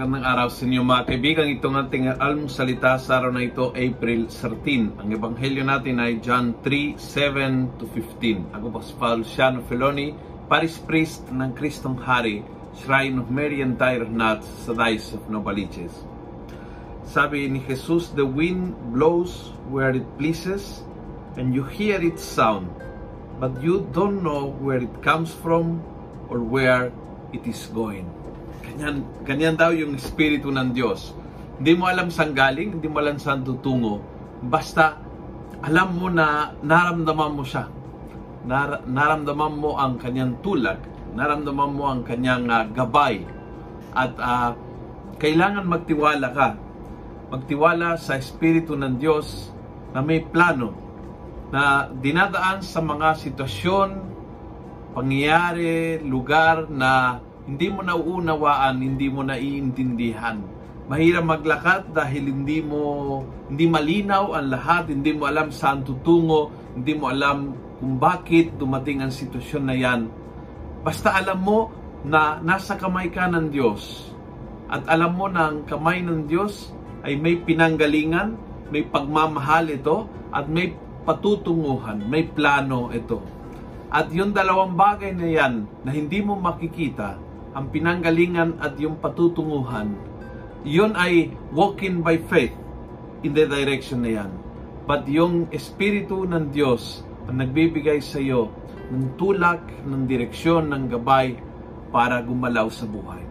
Magandang araw sa inyo mga kaibigan. Itong ating almusalita sa araw na ito, April 13. Ang ebanghelyo natin ay John 3, 7 to 15. Ako po si Paul Feloni, Paris Priest ng Kristong Hari, Shrine of Mary and Tyre Nuts sa Dice of Novaliches. Sabi ni Jesus, The wind blows where it pleases, and you hear its sound, but you don't know where it comes from or where it is going. Ganyan, ganyan daw yung Espiritu ng Diyos. Hindi mo alam saan galing, hindi mo alam saan tutungo. Basta, alam mo na naramdaman mo siya. Nar- naramdaman mo ang kanyang tulak. Naramdaman mo ang kanyang uh, gabay. At uh, kailangan magtiwala ka. Magtiwala sa Espiritu ng Diyos na may plano na dinadaan sa mga sitwasyon, pangyayari, lugar na hindi mo nauunawaan, hindi mo naiintindihan. Mahirap maglakad dahil hindi mo hindi malinaw ang lahat, hindi mo alam saan tutungo, hindi mo alam kung bakit dumating ang sitwasyon na yan. Basta alam mo na nasa kamay ka ng Diyos. At alam mo na ang kamay ng Diyos ay may pinanggalingan, may pagmamahal ito, at may patutunguhan, may plano ito. At yung dalawang bagay na yan na hindi mo makikita, ang pinanggalingan at yung patutunguhan, yun ay walking by faith in the direction na yan. But yung Espiritu ng Diyos ang nagbibigay sa iyo ng tulak, ng direksyon, ng gabay para gumalaw sa buhay.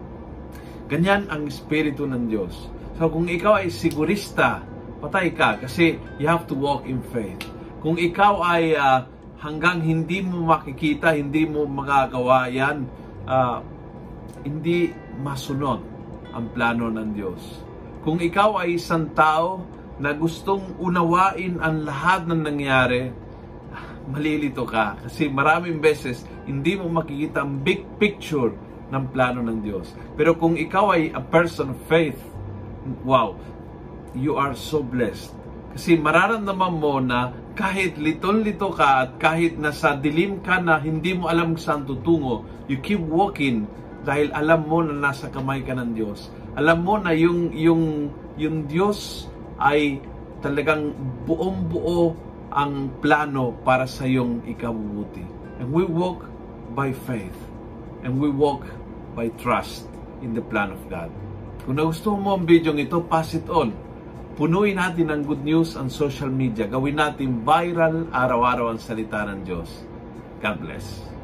Ganyan ang Espiritu ng Diyos. So kung ikaw ay sigurista, patay ka kasi you have to walk in faith. Kung ikaw ay uh, hanggang hindi mo makikita, hindi mo magagawa yan, uh, hindi masunod ang plano ng Diyos. Kung ikaw ay isang tao na gustong unawain ang lahat ng nangyari, malilito ka. Kasi maraming beses, hindi mo makikita ang big picture ng plano ng Diyos. Pero kung ikaw ay a person of faith, wow, you are so blessed. Kasi mararamdaman mo na kahit litong-lito ka at kahit nasa dilim ka na hindi mo alam saan tutungo, you keep walking dahil alam mo na nasa kamay ka ng Diyos. Alam mo na yung yung yung Diyos ay talagang buong-buo ang plano para sa iyong ikabubuti. And we walk by faith. And we walk by trust in the plan of God. Kung nagustuhan mo ang video ito, pass it on. Punuin natin ng good news ang social media. Gawin natin viral araw-araw ang salita ng Diyos. God bless.